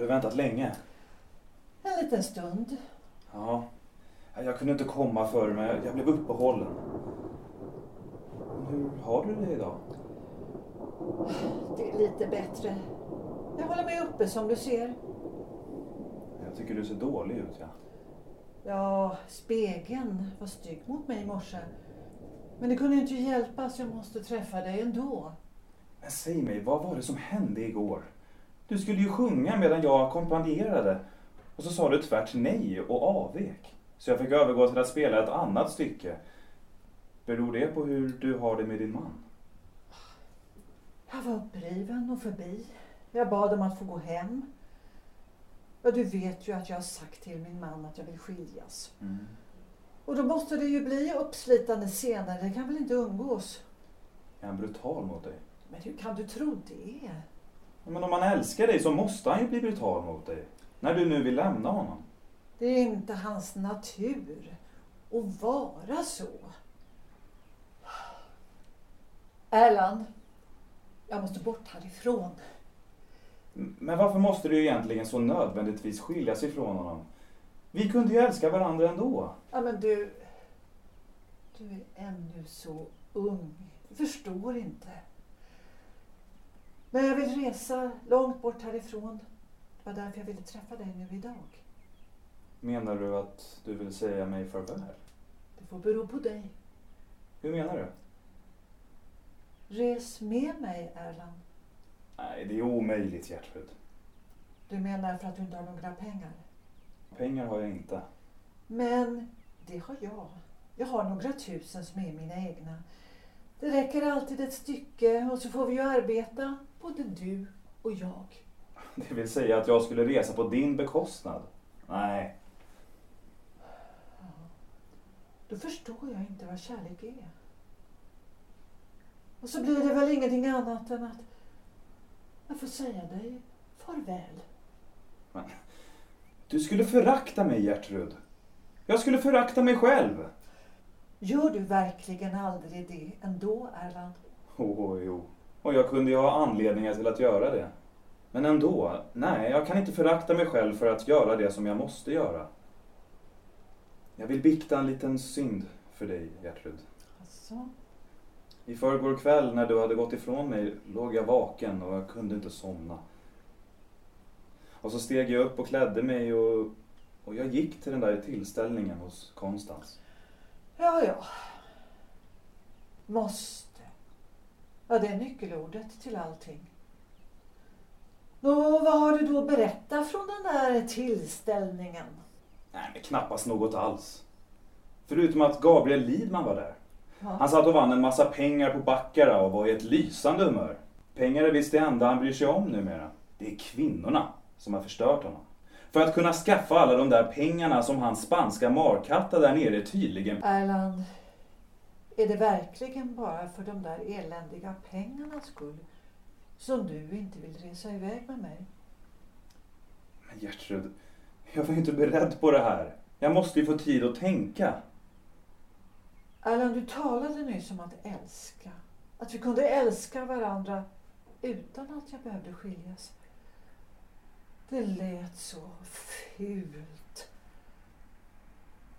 du väntat länge? En liten stund. Ja. Jag kunde inte komma förr men jag blev uppehållen. Hur har du det idag? Det är lite bättre. Jag håller mig uppe som du ser. Jag tycker du ser dålig ut, ja. Ja, spegeln var stygg mot mig i morse. Men det kunde ju inte hjälpas, jag måste träffa dig ändå. Men säg mig, vad var det som hände igår? Du skulle ju sjunga medan jag ackompanjerade. Och så sa du tvärt nej och avvek. Så jag fick övergå till att spela ett annat stycke. Beror det på hur du har det med din man? Jag var uppriven och förbi. Jag bad om att få gå hem. Ja, du vet ju att jag har sagt till min man att jag vill skiljas. Mm. Och då måste det ju bli uppslitande scener. Det kan väl inte umgås? Är han brutal mot dig? Men hur kan du tro det? Men om han älskar dig så måste han ju bli brutal mot dig. När du nu vill lämna honom. Det är inte hans natur att vara så. Erland, jag måste bort härifrån. Men varför måste du egentligen så nödvändigtvis skiljas ifrån honom? Vi kunde ju älska varandra ändå. Ja, men du... Du är ännu så ung. Du förstår inte. Men jag vill resa långt bort härifrån. Det var därför jag ville träffa dig nu idag. Menar du att du vill säga mig farväl? Det får bero på dig. Hur menar du? Res med mig, Erland. Nej, det är omöjligt Gertrud. Du menar för att du inte har några pengar? Pengar har jag inte. Men det har jag. Jag har några tusen som är mina egna. Det räcker alltid ett stycke och så får vi ju arbeta, både du och jag. Det vill säga att jag skulle resa på din bekostnad? Nej. Då förstår jag inte vad kärlek är. Och så blir det väl ingenting annat än att jag får säga dig farväl. Du skulle förakta mig Gertrud. Jag skulle förakta mig själv. Gör du verkligen aldrig det ändå, Erland? Åh, jo. Och jag kunde ju ha anledningar till att göra det. Men ändå, nej, jag kan inte förakta mig själv för att göra det som jag måste göra. Jag vill bikta en liten synd för dig, Gertrud. Alltså, I förrgår kväll när du hade gått ifrån mig låg jag vaken och jag kunde inte somna. Och så steg jag upp och klädde mig och, och jag gick till den där tillställningen hos Konstans. ja, ja. Måste. Ja, det är nyckelordet till allting. Nå, vad har du då att berätta från den där tillställningen? Nej, men knappast något alls. Förutom att Gabriel Lidman var där. Ja. Han satt och vann en massa pengar på Baccara och var i ett lysande humör. Pengar är visst det enda han bryr sig om numera. Det är kvinnorna som har förstört honom. För att kunna skaffa alla de där pengarna som hans spanska markatta där nere tydligen... Erland, är det verkligen bara för de där eländiga pengarnas skull som du inte vill resa iväg med mig? Men Gertrud, jag var inte beredd på det här. Jag måste ju få tid att tänka. Erland, du talade nyss om att älska. Att vi kunde älska varandra utan att jag behövde skiljas. Det lät så fult.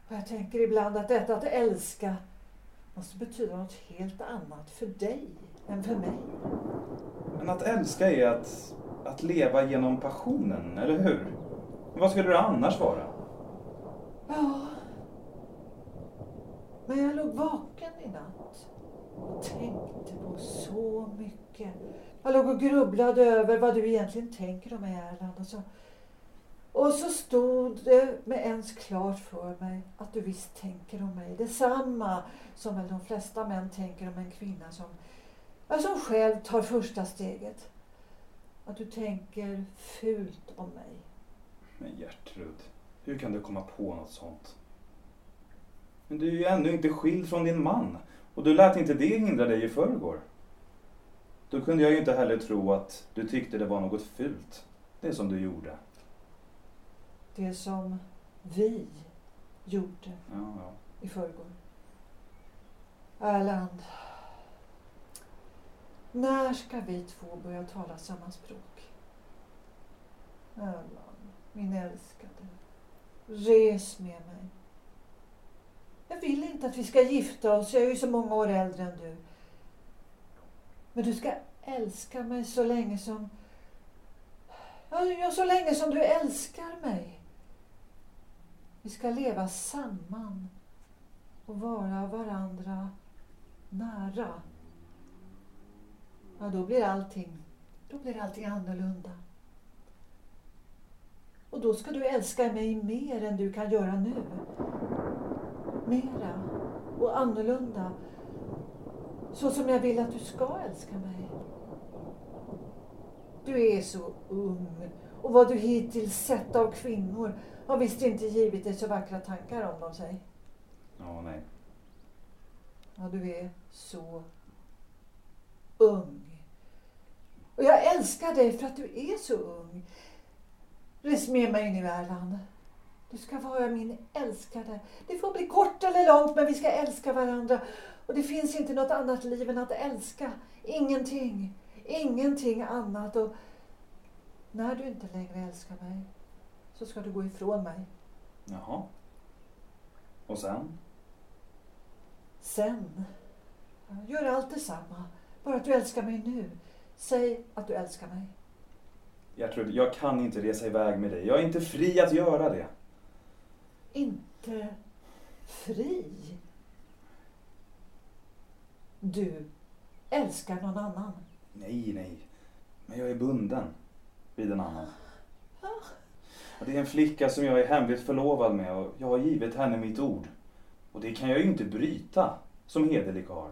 Och jag tänker ibland att detta att älska måste betyda något helt annat för dig än för mig. Men att älska är att, att leva genom passionen, eller hur? Vad skulle det annars vara? Ja. Men jag låg vaken i natt och tänkte på så mycket. Jag låg och grubblade över vad du egentligen tänker om mig, Erland. Och så, och så stod det med ens klart för mig att du visst tänker om mig. Detsamma som väl de flesta män tänker om en kvinna som, som själv tar första steget. Att du tänker fult om mig. Men Gertrud, hur kan du komma på något sånt? Men du är ju ännu inte skild från din man. Och du lät inte det hindra dig i förrgår. Då kunde jag ju inte heller tro att du tyckte det var något fult, det som du gjorde. Det som vi gjorde Ja, ja. i förrgår. Erland. När ska vi två börja tala samma språk? Erland, min älskade. Res med mig. Jag vill inte att vi ska gifta oss. Jag är ju så många år äldre än du. Men du ska älska mig så länge som... Ja, så länge som du älskar mig. Vi ska leva samman och vara varandra nära. Ja, då blir allting, då blir allting annorlunda. Och då ska du älska mig mer än du kan göra nu. Mera och annorlunda. Så som jag vill att du ska älska mig. Du är så ung och vad du hittills sett av kvinnor har visst inte givit dig så vackra tankar om dem, säg. Ja, nej. Ja, du är så ung. Och jag älskar dig för att du är så ung. Res med mig nu, Erland. Du ska vara min älskade. Det får bli kort eller långt, men vi ska älska varandra. Och det finns inte något annat liv än att älska. Ingenting. Ingenting annat. Och när du inte längre älskar mig så ska du gå ifrån mig. Jaha. Och sen? Sen? Gör allt detsamma. Bara att du älskar mig nu. Säg att du älskar mig. Gertrud, jag kan inte resa iväg med dig. Jag är inte fri att göra det. Inte fri? Du älskar någon annan? Nej, nej. Men jag är bunden vid en annan. Det är en flicka som jag är hemligt förlovad med och jag har givit henne mitt ord. Och det kan jag ju inte bryta som hederlig karl.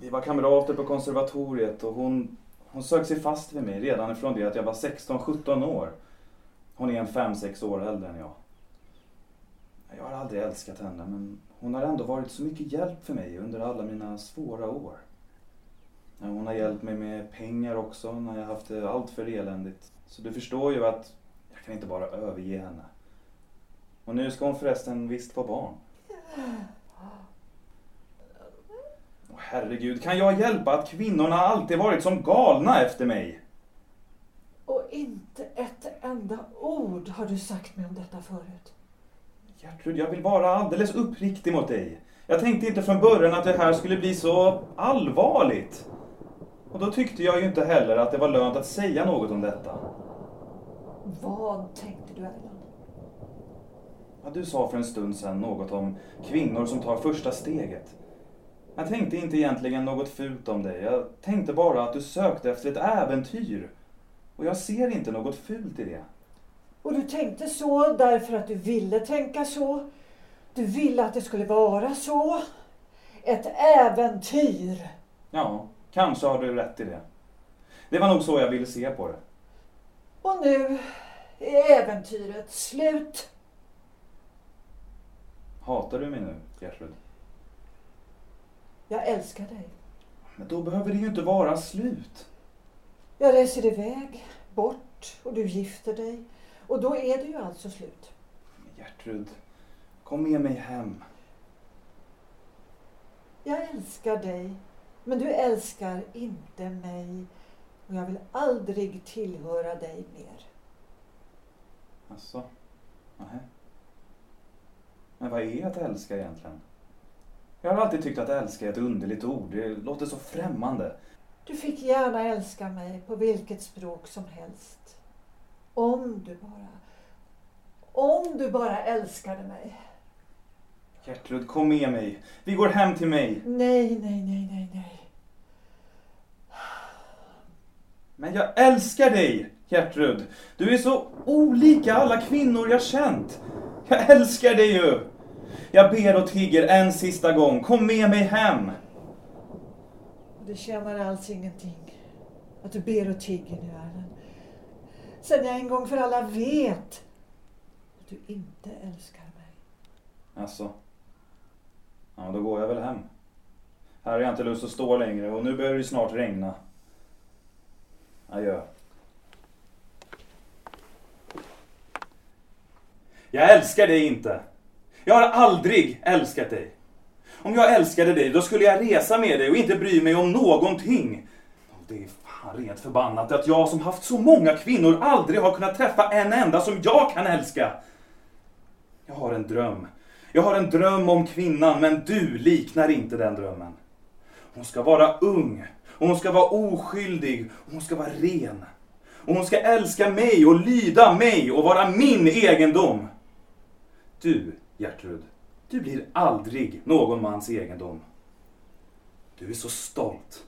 Vi var kamrater på konservatoriet och hon, hon sög sig fast vid mig redan ifrån det att jag var 16-17 år. Hon är en 5-6 år äldre än jag. Jag har aldrig älskat henne men hon har ändå varit så mycket hjälp för mig under alla mina svåra år. Hon har hjälpt mig med pengar också när jag haft det allt för eländigt. Så du förstår ju att jag kan inte bara överge henne. Och nu ska hon förresten visst få barn. Åh, herregud, kan jag hjälpa att kvinnorna alltid varit som galna efter mig? Och inte ett enda ord har du sagt mig om detta förut. Gertrud, jag vill vara alldeles uppriktig mot dig. Jag tänkte inte från början att det här skulle bli så allvarligt. Och då tyckte jag ju inte heller att det var lönt att säga något om detta. Vad tänkte du, Erland? Ja, du sa för en stund sedan något om kvinnor som tar första steget. Jag tänkte inte egentligen något fult om dig. Jag tänkte bara att du sökte efter ett äventyr. Och jag ser inte något fult i det. Och du tänkte så därför att du ville tänka så. Du ville att det skulle vara så. Ett äventyr. Ja, kanske har du rätt i det. Det var nog så jag ville se på det. Och nu är äventyret slut. Hatar du mig nu, Gertrud? Jag älskar dig. Men då behöver det ju inte vara slut. Jag reser iväg, bort och du gifter dig. Och då är det ju alltså slut. Gertrud, kom med mig hem. Jag älskar dig, men du älskar inte mig. Och jag vill aldrig tillhöra dig mer. Alltså, nej. Men vad är att älska egentligen? Jag har alltid tyckt att älska är ett underligt ord. Det låter så främmande. Du fick gärna älska mig på vilket språk som helst. Om du bara... Om du bara älskade mig. Gertrud, kom med mig. Vi går hem till mig. Nej, nej, nej, nej, nej. Men jag älskar dig, Gertrud. Du är så olika alla kvinnor jag känt. Jag älskar dig ju. Jag ber och tigger en sista gång. Kom med mig hem. Det tjänar alls ingenting att du ber och tigger nu, Erland. Sen jag en gång för alla vet att du inte älskar mig. Alltså. Ja, då går jag väl hem. Här har jag inte lust att stå längre och nu börjar det snart regna. Adjö. Jag älskar dig inte. Jag har aldrig älskat dig. Om jag älskade dig, då skulle jag resa med dig och inte bry mig om någonting. Det är fan Fan, rent förbannat att jag som haft så många kvinnor aldrig har kunnat träffa en enda som jag kan älska. Jag har en dröm. Jag har en dröm om kvinnan, men du liknar inte den drömmen. Hon ska vara ung, och hon ska vara oskyldig, och hon ska vara ren. Och hon ska älska mig och lyda mig och vara min egendom. Du, Gertrud, du blir aldrig någon mans egendom. Du är så stolt.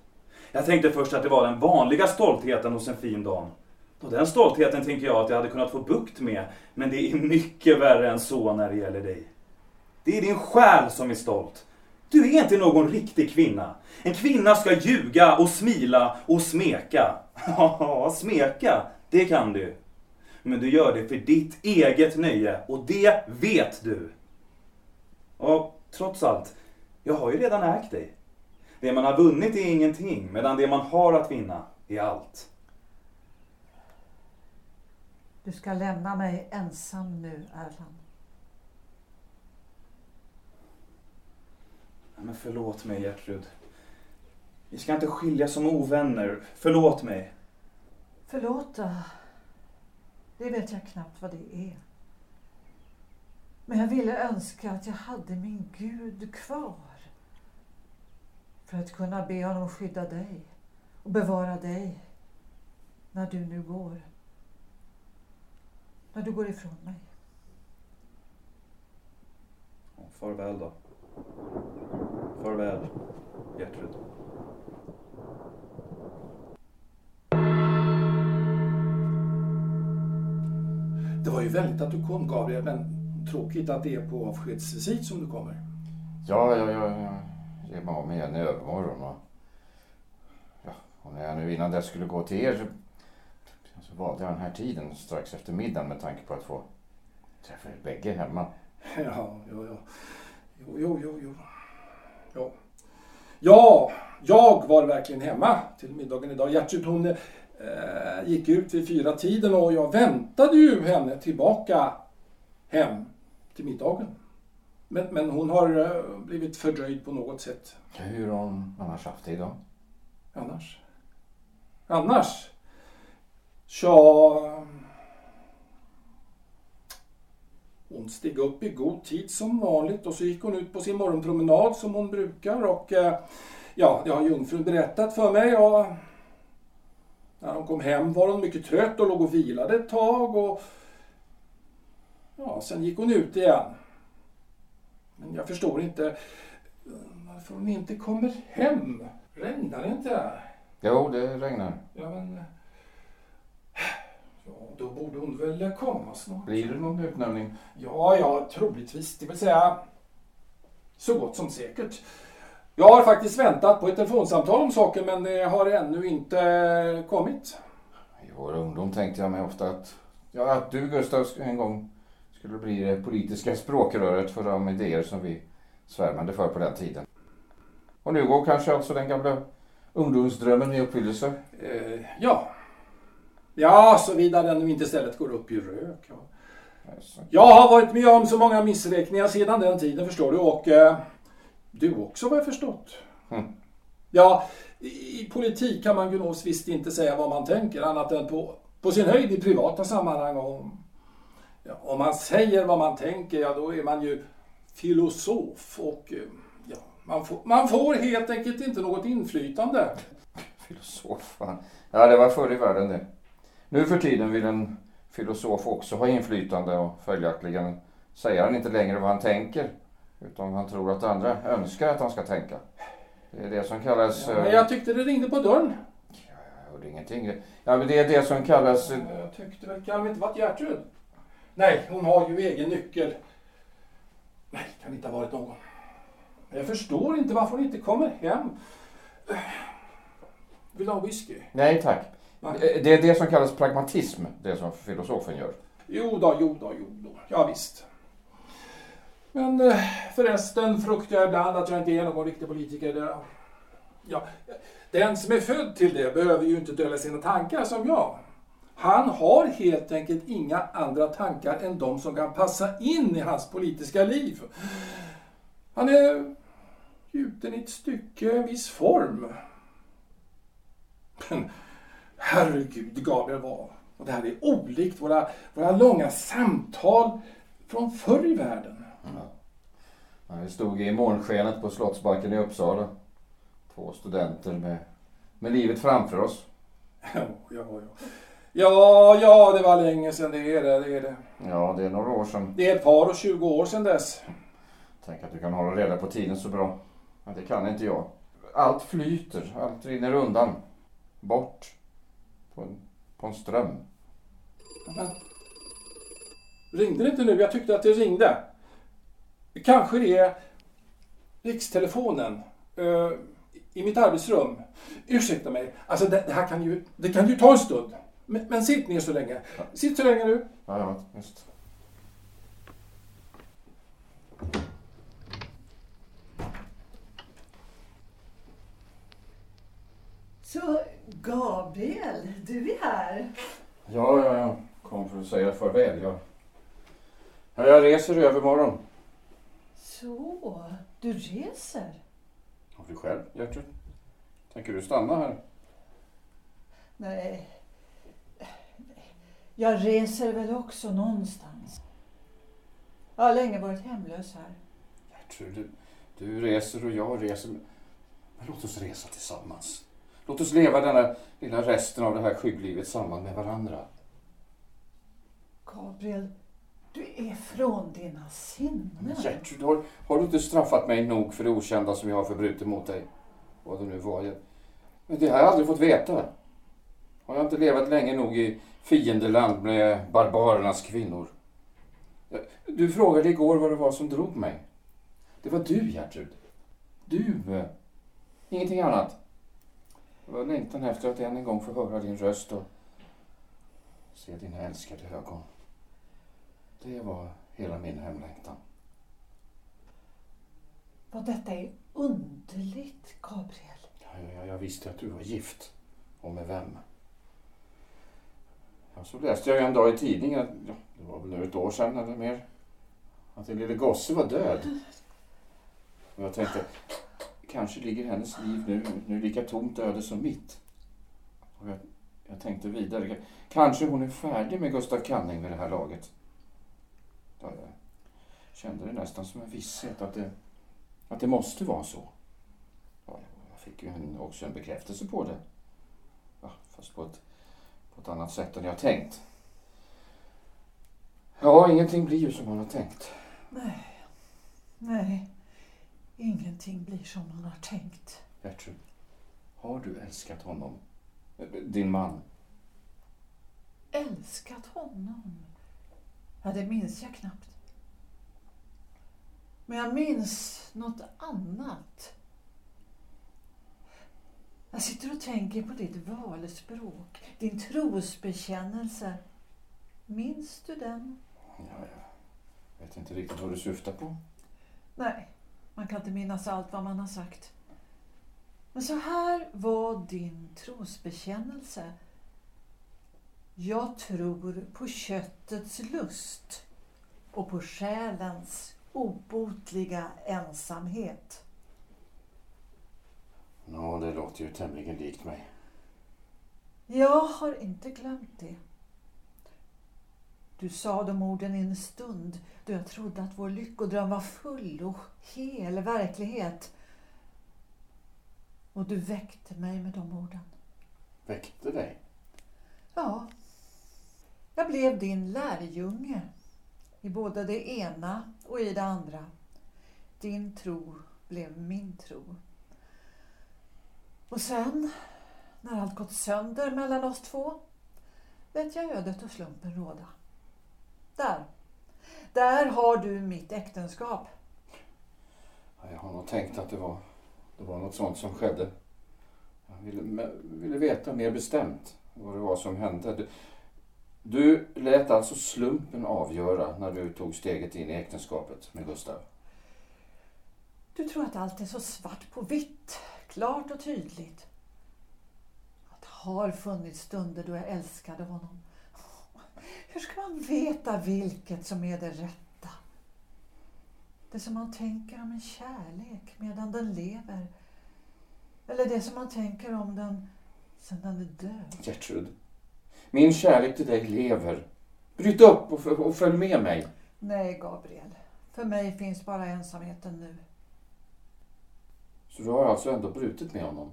Jag tänkte först att det var den vanliga stoltheten hos en fin dam. Och den stoltheten tänker jag att jag hade kunnat få bukt med. Men det är mycket värre än så när det gäller dig. Det är din själ som är stolt. Du är inte någon riktig kvinna. En kvinna ska ljuga och smila och smeka. Ja, smeka, det kan du. Men du gör det för ditt eget nöje och det vet du. Och trots allt, jag har ju redan ägt dig. Det man har vunnit är ingenting, medan det man har att vinna är allt. Du ska lämna mig ensam nu, Erland. Men förlåt mig, Gertrud. Vi ska inte skiljas som ovänner. Förlåt mig. Förlåta? Det vet jag knappt vad det är. Men jag ville önska att jag hade min Gud kvar. För att kunna be honom skydda dig och bevara dig när du nu går. När du går ifrån mig. Farväl då. Farväl, Gertrud. Det var ju väldigt att du kom Gabriel, men tråkigt att det är på avskedsvisit som du kommer. Ja, ja, ja, ja. ger mig av mig igen i övermorgon. Och, ja, och när jag nu innan dess skulle gå till er så, så valde jag den här tiden strax efter middagen med tanke på att få träffa er bägge hemma. Ja, jo, jo. Jo, jo, jo, jo. Ja. ja, jag var verkligen hemma till middagen idag. Gertrud hon eh, gick ut vid fyra tiden och jag väntade ju henne tillbaka hem till middagen. Men, men hon har eh, blivit fördröjd på något sätt. Hur har hon annars haft det idag? Annars? Annars? Tja... Hon steg upp i god tid som vanligt och så gick hon ut på sin morgonpromenad som hon brukar och eh, ja, det har jungfrun berättat för mig och när hon kom hem var hon mycket trött och låg och vilade ett tag och ja, sen gick hon ut igen. Men jag förstår inte varför hon inte kommer hem. Regnar det inte? Jo, det regnar. Ja, men... Ja, då borde hon väl komma snart. Blir det någon utnämning? Ja, ja, troligtvis. Det vill säga så gott som säkert. Jag har faktiskt väntat på ett telefonsamtal om saken men det har ännu inte kommit. I vår ungdom tänkte jag mig ofta att, ja, att du Gustav en gång skulle bli det politiska språkröret för de idéer som vi svärmade för på den tiden. Och nu går kanske alltså den gamla ungdomsdrömmen i uppfyllelse? Eh, ja. Ja, såvida den inte istället går upp i rök. Ja. Jag har varit med om så många missräkningar sedan den tiden förstår du och eh, du också vad jag förstått. Mm. Ja, i, politik kan man nog visst inte säga vad man tänker annat än på, på sin höjd i privata sammanhang. Och, ja, om man säger vad man tänker, ja då är man ju filosof och eh, ja, man, får, man får helt enkelt inte något inflytande. Filosof, fan. Ja, det var förr i världen det. Nu för tiden vill en filosof också ha inflytande och följaktligen säger han inte längre vad han tänker. Utan han tror att andra önskar att han ska tänka. Det är det som kallas... Ja, men jag tyckte det ringde på dörren. Jag hörde ingenting. Ja, men det är det som kallas... Jag tyckte väl, kan det inte varit Gertrud? Nej, hon har ju egen nyckel. Nej, kan det inte ha varit någon. Jag förstår inte varför hon inte kommer hem. Vill du ha whisky? Nej tack. Eh, Det är det som kallas pragmatism, det som filosofen gör. Jo då, jo då, jo då. Ja, visst. Men eh, förresten fruktar jag ibland att jag inte är någon riktig politiker. Ja, den som är född till det behöver ju inte dölja sina tankar som jag. Han har helt enkelt inga andra tankar än de som kan passa in i hans politiska liv. Han är gjuten i ett stycke, en viss form. Men Herregud Gabriel, vad, och det här är olikt våra, våra långa samtal från förr i världen. Ja, vi stod i morgonskenet på Slottsbacken i Uppsala. Två studenter med, med livet framför oss. Ja, ja, ja. Ja, ja, det var länge sedan det är det, det är det. Ja, det är några år sedan. Det är ett par och 20 år sedan dess. Tänk att du kan hålla reda på tiden så bra. Ja, det kan inte jag. Allt flyter, allt rinner undan. Bort. På en, på en ström. Men, ringde det inte nu? Jag tyckte att det ringde. Kanske det är rikstelefonen eh, i mitt arbetsrum. Ursäkta mig, alltså det, det här kan ju, det kan ju ta en stund. Men, men sitt ner så länge. Sitt så länge nu. Ja, ja, just. Så Gabriel, du är här. Ja, ja, jag kom för att säga farväl. Jag, ja, jag reser i övermorgon. Så, du reser? Och du själv, Gertrud? Tänker du stanna här? Nej. Jag reser väl också någonstans. Jag har länge varit hemlös här. Gertrud, du, du reser och jag reser. Men låt oss resa tillsammans. Låt oss leva denna lilla resten av det här skygglivet samman med varandra. Gabriel, du är från dina sinnen. Gertrud, har, har du inte straffat mig nog för det okända som jag har förbrutit mot dig? Vad det nu var. Men det har jag aldrig fått veta. Har jag inte levat länge nog i fiendeland med barbarernas kvinnor? Du frågade igår vad det var som drog mig. Det var du, Gertrud. Du. eh, Ingenting annat. Var längtan efter att än en gång få höra din röst och se dina älskade ögon. Det var hela min hemlängtan. Vad detta är underligt, Gabriel. Ja, ja, ja, jag visste att du var gift. Och med vem? Ja, så läste jag en dag i tidningen, ja, det var väl nu ett år sedan eller mer, att din lille gosse var död. Och jag tänkte, kanske ligger hennes liv nu, nu lika tomt öde som mitt. Och jag, jag tänkte vidare, kanske hon är färdig med Gustav Canning vid det här laget. Jag kände det nästan som en visshet att det, att det måste vara så. Jag fick ju en, också en bekräftelse på det. Ja, fast på ett, på ett annat sätt än jag tänkt. Ja, ingenting blir ju som man har tänkt. Nej, nej. Ingenting blir som man har tänkt. Gertrud, har du älskat honom? Din man? Älskat honom? Ja, det minns jag knappt. Men jag minns något annat. Jag sitter och tänker på ditt valspråk, din trosbekännelse. Minns du den? Ja, jag vet inte riktigt vad du syftar på. Nej, man kan inte minnas allt vad man har sagt. Men så här var din trosbekännelse. Jag tror på köttets lust och på själens obotliga ensamhet. Ja, det låter ju tämligen likt mig. Jag har inte glömt det. Du sa de orden i en stund då jag trodde att vår lyckodröm var full och hel verklighet. Och du väckte mig med de orden. Väckte dig? Ja, jag blev din lärjunge i både det ena och i det andra. Din tro blev min tro. Och sen, när allt gått sönder mellan oss två, lät jag ödet och slumpen råda. Där, där har du mitt äktenskap. Ja, Jag har nog tänkt att det var, det var något sånt som skedde. Jag ville, ville veta mer bestämt vad det var som hände. Du, du lät alltså slumpen avgöra när du tog steget in i äktenskapet med Gustav. Du tror att allt är så svart på vitt, klart och tydligt. Det har funnits stunder då jag älskade honom. Hur ska man veta vilket som är det rätta? Det som man tänker om en kärlek medan den lever. Eller det som man tänker om den Sen den är död. Gertrud, min kärlek till dig lever. Bryt upp och, och följ med mig. Nej, Gabriel. För mig finns bara ensamheten nu. Så du har alltså ändå brutit med honom?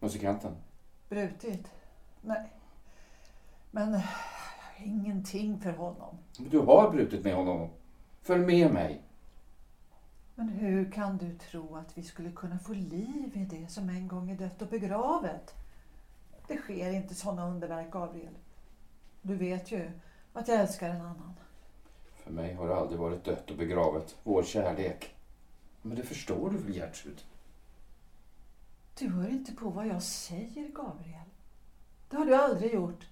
Musikanten? Brutit? Nej. Men ingenting för honom. Du har brutit med honom. Följ med mig. Men hur kan du tro att vi skulle kunna få liv i det som en gång är dött och begravet? Det sker inte sådana underverk, Gabriel. Du vet ju att jag älskar en annan. För mig har det aldrig varit dött och begravet. Vår kärlek. Men det förstår du väl, Gertrud? Du hör inte på vad jag säger, Gabriel. Det har du aldrig gjort.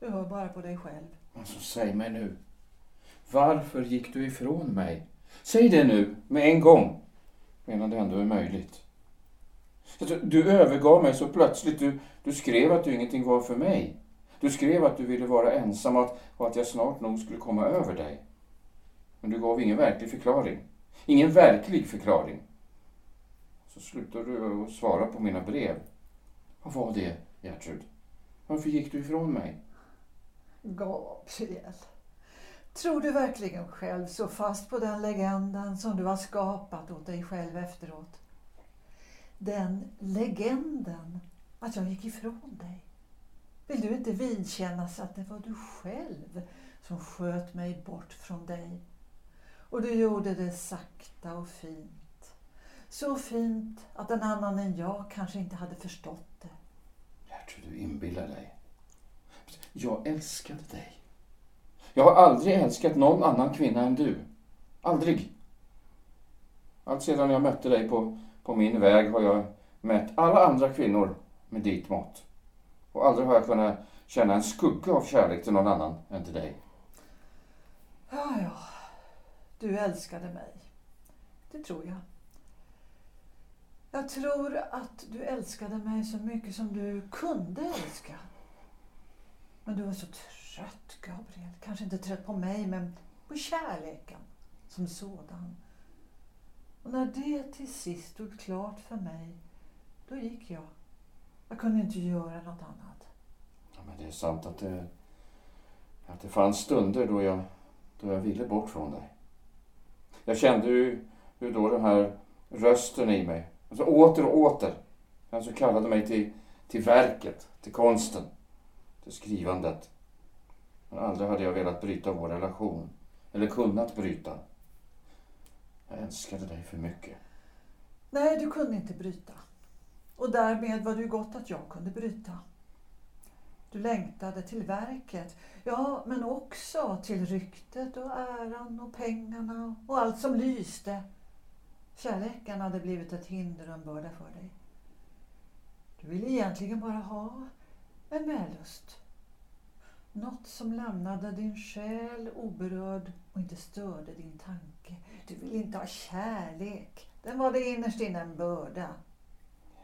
Du hör bara på dig själv. Alltså, säg mig nu. Varför gick du ifrån mig? Säg det nu, med en gång. Medan det ändå är möjligt. Du, Du övergav mig så plötsligt. Du, du skrev att du ingenting var för mig. Du skrev att du ville vara ensam och att, och att jag snart nog skulle komma över dig. Men du gav ingen verklig förklaring. Ingen verklig förklaring. Så slutade du att svara på mina brev. Vad var det, Gertrud? Varför gick du ifrån mig? Gabriel. Tror du verkligen själv så fast på den legenden som du har skapat åt dig själv efteråt? Den legenden att jag gick ifrån dig. Vill du inte vidkännas att det var du själv som sköt mig bort från dig? Och du gjorde det sakta och fint. Så fint att en annan än jag kanske inte hade förstått det. Gertrud, du inbillar dig. Jag älskade dig. Jag har aldrig älskat någon annan kvinna än du. Aldrig. Allt sedan jag mötte dig på, på min väg har jag mätt alla andra kvinnor med ditt mått. Och aldrig har jag kunnat känna en skugga av kärlek till någon annan än till dig. Ja, ja. Du älskade mig. Det tror jag. Jag tror att du älskade mig så mycket som du kunde älska. Men du var så trött, Gabriel. Kanske inte trött på mig, men på kärleken som sådan. Och när det till sist stod klart för mig, då gick jag. Jag kunde inte göra något annat. Ja, men det är sant att det, att det fanns stunder då jag, då jag ville bort från dig. Jag kände ju hur då den här rösten i mig, alltså åter och åter, alltså kallade mig till, till verket, till konsten, för skrivandet. Men aldrig hade jag velat bryta vår relation, eller kunnat bryta. Jag älskade dig för mycket. Nej, du kunde inte bryta. Och därmed var det ju gott att jag kunde bryta. Du längtade till verket, ja, men också till ryktet och äran och pengarna och allt som lyste. Kärleken hade blivit ett hinder och en börda för dig. Du ville egentligen bara ha en vällust. Något som lämnade din själ oberörd och inte störde din tanke. Du ville inte ha kärlek. Den var det innerst inne en börda.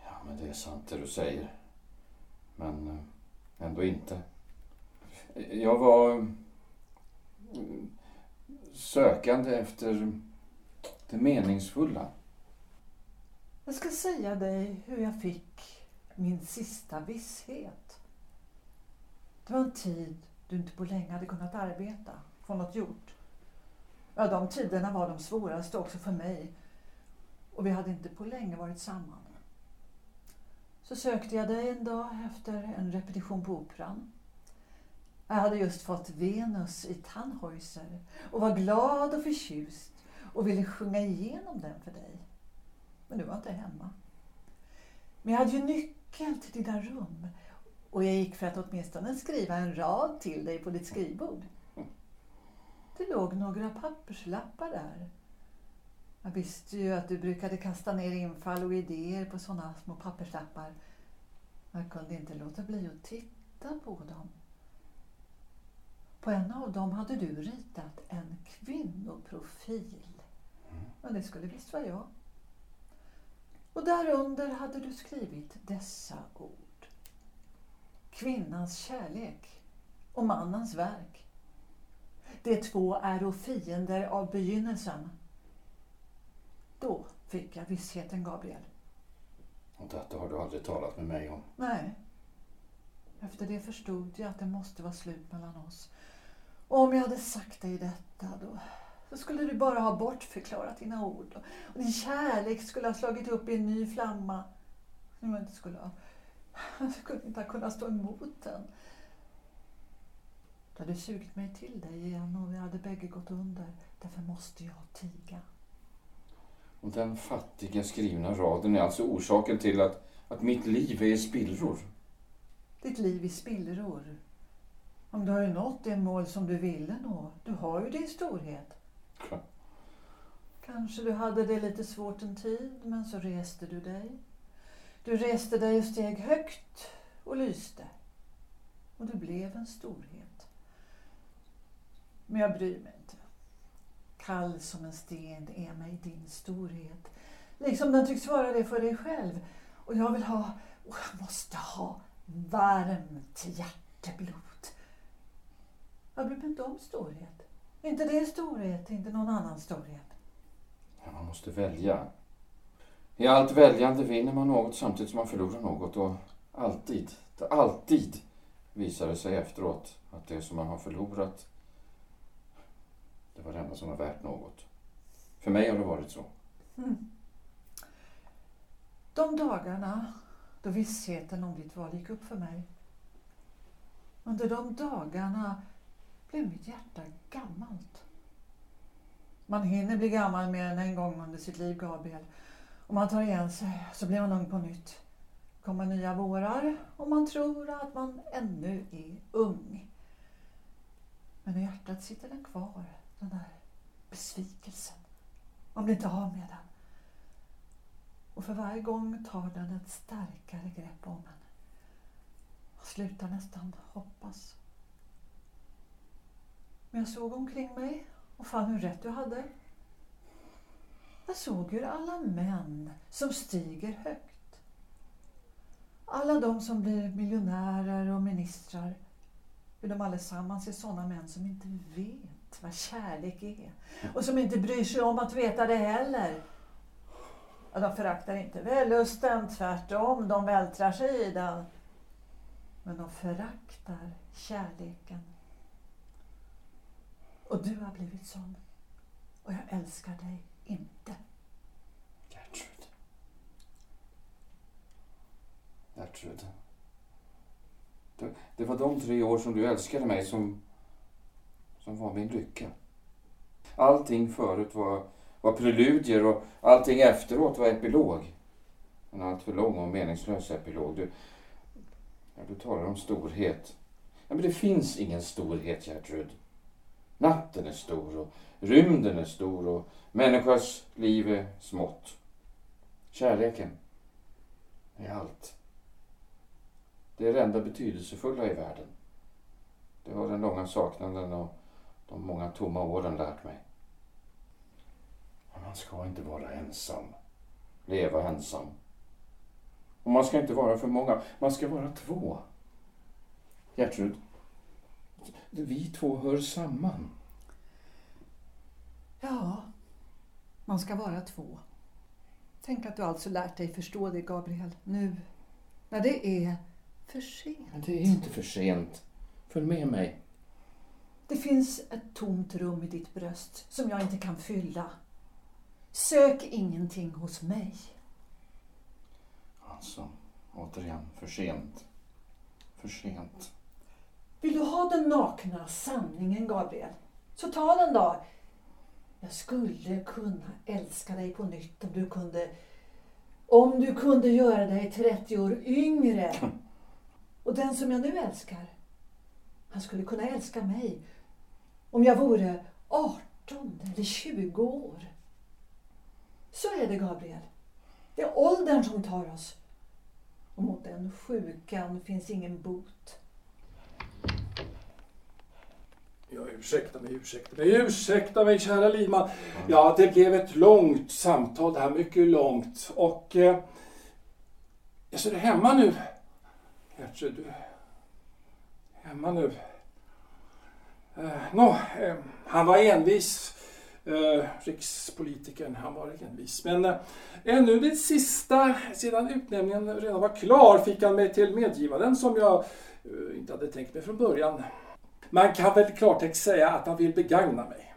Ja, men det är sant det du säger. Men eh, ändå inte. Jag var mm, sökande efter det meningsfulla. Jag ska säga dig hur jag fick min sista visshet. Det var en tid du inte på länge hade kunnat arbeta, få något gjort. Ja, de tiderna var de svåraste också för mig. Och vi hade inte på länge varit samman. Så sökte jag dig en dag efter en repetition på Operan. Jag hade just fått Venus i Tannhäuser och var glad och förtjust och ville sjunga igenom den för dig. Men du var inte hemma. Men jag hade ju nyckeln till dina rum och jag gick för att åtminstone skriva en rad till dig på ditt skrivbord. Det låg några papperslappar där. Jag visste ju att du brukade kasta ner infall och idéer på sådana små papperslappar. Jag kunde inte låta bli att titta på dem. På en av dem hade du ritat en kvinnoprofil. Och det skulle visst vara jag. Och därunder hade du skrivit dessa ord. Kvinnans kärlek och mannens verk. De två är fiender av begynnelsen. Då fick jag vissheten, Gabriel. Och detta har du aldrig talat med mig om. Nej. Efter det förstod jag att det måste vara slut mellan oss. Och om jag hade sagt dig detta då, så skulle du bara ha bortförklarat dina ord. Och din kärlek skulle ha slagit upp i en ny flamma. Som jag inte skulle ha... Jag skulle inte ha kunnat stå emot den. Du hade sugit mig till dig igen och vi hade bägge gått under. Därför måste jag tiga. Och den fattiga skrivna raden är alltså orsaken till att, att mitt liv är i spillror. Ditt liv i spillror. Om du har ju nått det mål som du ville nå. Du har ju din storhet. Ja. Kanske du hade det lite svårt en tid, men så reste du dig. Du reste dig och steg högt och lyste. Och du blev en storhet. Men jag bryr mig inte. Kall som en sten är mig din storhet. Liksom den tycks vara det för dig själv. Och jag vill ha, och jag måste ha, varmt hjärteblod. Jag bryr mig inte om storhet. Inte det storhet, inte någon annan storhet. Ja, man måste välja. I allt väljande vinner man något samtidigt som man förlorar något. Och alltid, alltid visar det sig efteråt att det som man har förlorat, det var det enda som var värt något. För mig har det varit så. Mm. De dagarna då vissheten om ditt val gick upp för mig. Under de dagarna blev mitt hjärta gammalt. Man hinner bli gammal mer än en gång under sitt liv, Gabriel. Om man tar igen sig så blir man ung på nytt. kommer nya vårar och man tror att man ännu är ung. Men i hjärtat sitter den kvar, den där besvikelsen. Man blir inte av med den. Och för varje gång tar den ett starkare grepp om en. Man slutar nästan hoppas. Men jag såg omkring mig och fann hur rätt du hade. Jag såg hur alla män som stiger högt, alla de som blir miljonärer och ministrar, hur de allesammans är sådana män som inte vet vad kärlek är och som inte bryr sig om att veta det heller. Ja, de föraktar inte vällusten, tvärtom, de vältrar sig i den. Men de föraktar kärleken. Och du har blivit sån. Och jag älskar dig inte. Gertrud. Gertrud. Det, det var de tre år som du älskade mig som, som var min lycka. Allting förut var, var preludier och allting efteråt var epilog. En alltför lång och meningslös epilog. Du, ja, du talar om storhet. Ja, men det finns ingen storhet, Gertrud. Natten är stor och rymden är stor och människors liv är smått. Kärleken är allt. Det är det enda betydelsefulla i världen. Det har den långa saknaden och de många tomma åren lärt mig. Man ska inte vara ensam. Leva ensam. Och man ska inte vara för många. Man ska vara två. Gertrud, vi två hör samman. Ja, man ska vara två. Tänk att du alltså lärt dig förstå det, Gabriel, nu. När det är för sent. Men det är inte för sent. Följ med mig. Det finns ett tomt rum i ditt bröst som jag inte kan fylla. Sök ingenting hos mig. Alltså, återigen, för sent. För sent. Vill du ha den nakna sanningen, Gabriel? Så ta den då. Jag skulle kunna älska dig på nytt om du kunde om du kunde göra dig 30 år yngre. Och den som jag nu älskar, han skulle kunna älska mig om jag vore 18 eller 20 år. Så är det, Gabriel. Det är åldern som tar oss. Och mot den sjukan finns ingen bot. Ja, ursäkta mig, ursäkta mig, ursäkta mig kära Lima. Ja, det blev ett långt samtal det här, mycket långt. Och... Eh, jag ser du hemma nu? Gertrud, du är hemma nu. Eh, Nå, eh, han var envis. Eh, rikspolitikern, han var envis. Men eh, ännu det sista, sedan utnämningen redan var klar, fick han mig till medgivaren som jag eh, inte hade tänkt mig från början. Man kan väl klartext säga att han vill begagna mig.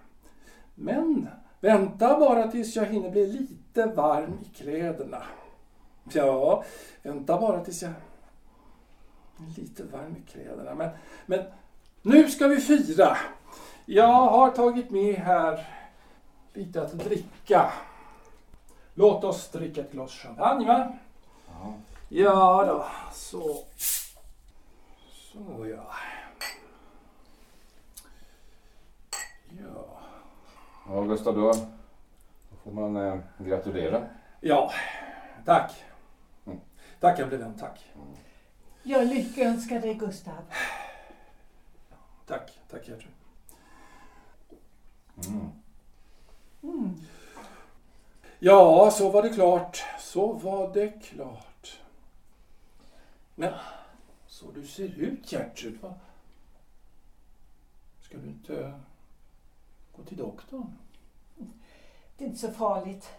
Men vänta bara tills jag hinner bli lite varm i kläderna. Ja, vänta bara tills jag är lite varm i kläderna. Men, men nu ska vi fira. Jag har tagit med här lite att dricka. Låt oss dricka ett glas champagne va? Ja. Ja då, så. Så ja. Ja. Ja, Gustav, då, då får man eh, gratulera. Ja, tack. Mm. Tack, jag blev vän, tack. Jag lyckönskar dig Gustav. Tack, tack Gertrud. Mm. Mm. Ja, så var det klart. Så var det klart. Men, så du ser ut Gertrud, va? Ska du inte gå till doktorn? Det är inte så farligt.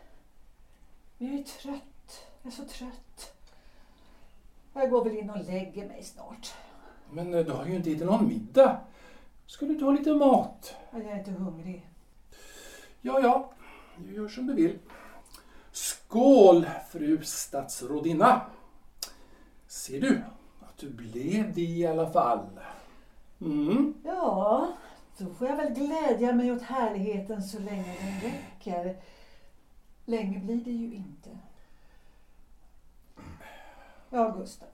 Men jag är trött. Jag är så trött. Jag går väl in och lägger mig snart. Men eh, du har ju inte ätit någon middag. Ska du inte ha lite mat? Jag är inte hungrig. Ja, ja, du gör som du vill. Skål, fru statsrådinna. Ser du att du blev det i alla fall? Mm. Ja, då får jag väl glädja mig åt härligheten så länge den räcker. Länge blir det ju inte. Ja, Gustav.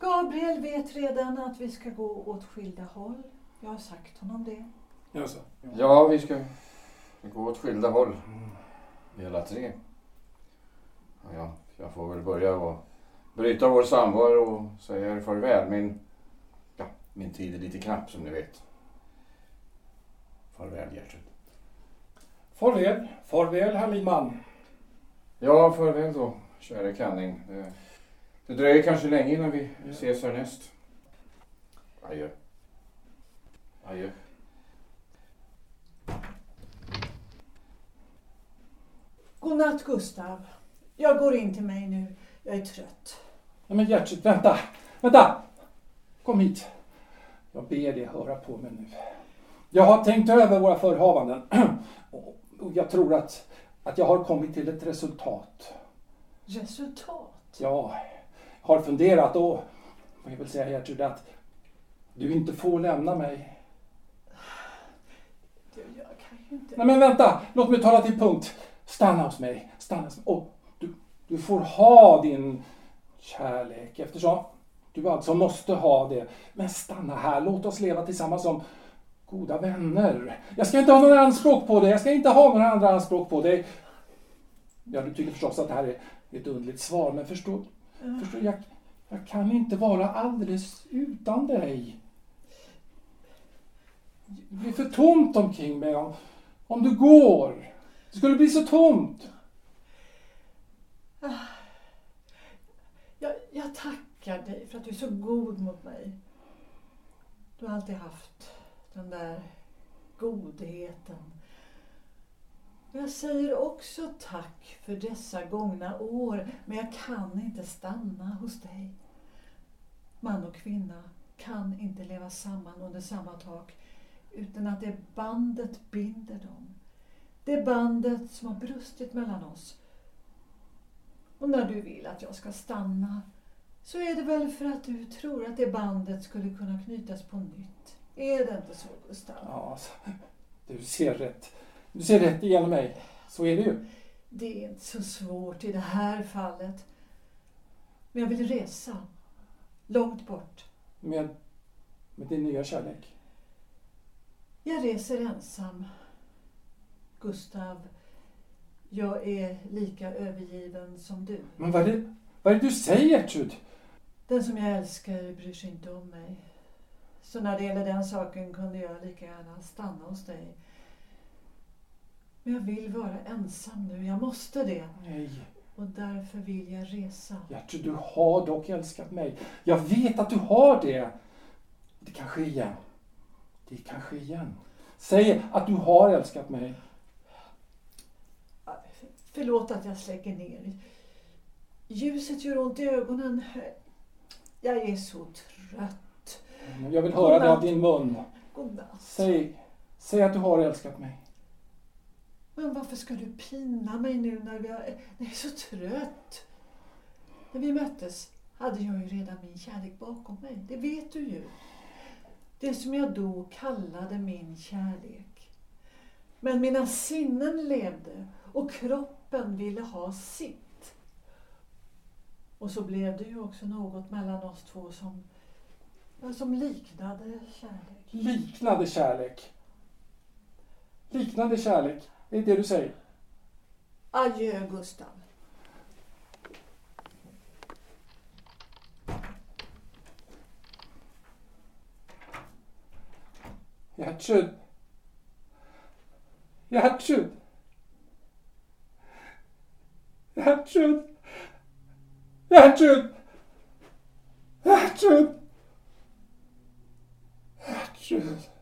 Gabriel vet redan att vi ska gå åt skilda håll. Jag har sagt honom det. Jaså? Ja, vi ska gå åt skilda håll. Vi alla tre. Ja, ja, jag får väl börja och bryta vår samvaro och säga er farväl. Min, ja, min tid är lite knapp som ni vet. Farväl Gertrud. Farväl, farväl herr min man. Ja, farväl då, käre Canning. Det, det dröjer kanske länge innan vi ses härnäst. Adjö. Adjö. Godnatt Gustav. Jag går in till mig nu. Jag är trött. Nej men Gertrud, vänta, vänta! Kom hit. Jag ber dig höra på mig nu. Jag har tänkt över våra förhavanden och jag tror att, att jag har kommit till ett resultat. Resultat? Jag har funderat och jag vill säga Gertrud att du inte får lämna mig. Du, jag kan ju inte... Nej men vänta, låt mig tala till punkt. Stanna hos mig, stanna hos mig. Och du, du får ha din kärlek eftersom du alltså måste ha det. Men stanna här, låt oss leva tillsammans som goda vänner. Jag ska inte ha några anspråk på dig, jag ska inte ha några andra anspråk på dig. Ja, du tycker förstås att det här är ett underligt svar, men förstå, förstå jag, jag kan inte vara alldeles utan dig. Det blir för tomt omkring mig om, om du går. Det skulle bli så tomt. Jag, jag tackar dig för att du är så god mot mig. Du har alltid haft den där godheten. Jag säger också tack för dessa gångna år, men jag kan inte stanna hos dig. Man och kvinna kan inte leva samman under samma tak utan att det bandet binder dem. Det bandet som har brustit mellan oss. Och när du vill att jag ska stanna så är det väl för att du tror att det bandet skulle kunna knytas på nytt. Är det inte så, Gustav? Ja, alltså, du ser rätt. Du ser rätt igenom mig. Så är det ju. Det är inte så svårt i det här fallet. Men jag vill resa. Långt bort. Med, med din nya kärlek. Jag reser ensam. Gustav, jag är lika övergiven som du. Men vad är det, vad är det du säger, Gertrud? Den som jag älskar bryr sig inte om mig. Så när det gäller den saken kunde jag lika gärna stanna hos dig. Men jag vill vara ensam nu. Jag måste det. Nej, Och därför vill jag resa. Gertrud, du har dock älskat mig. Jag vet att du har det. Det kan ske igen. Det kan ske igen. Säg att du har älskat mig. Förlåt att jag släcker ner. Ljuset gör ont i ögonen. Jag är så trött. Jag vill höra det av din mun. Godnatt. Säg, säg att du har älskat mig. Men varför ska du pina mig nu när, har, när jag är så trött? När vi möttes hade jag ju redan min kärlek bakom mig. Det vet du ju. Det som jag då kallade min kärlek. Men mina sinnen levde och kroppen ville ha sitt. Och så blev det ju också något mellan oss två som, som liknade kärlek. Liknande kärlek. Liknande kärlek, det är det du säger. Adjö Gustav. Gertrud. Gertrud. Gertrud. Gertrud. Gertrud. Gertrud.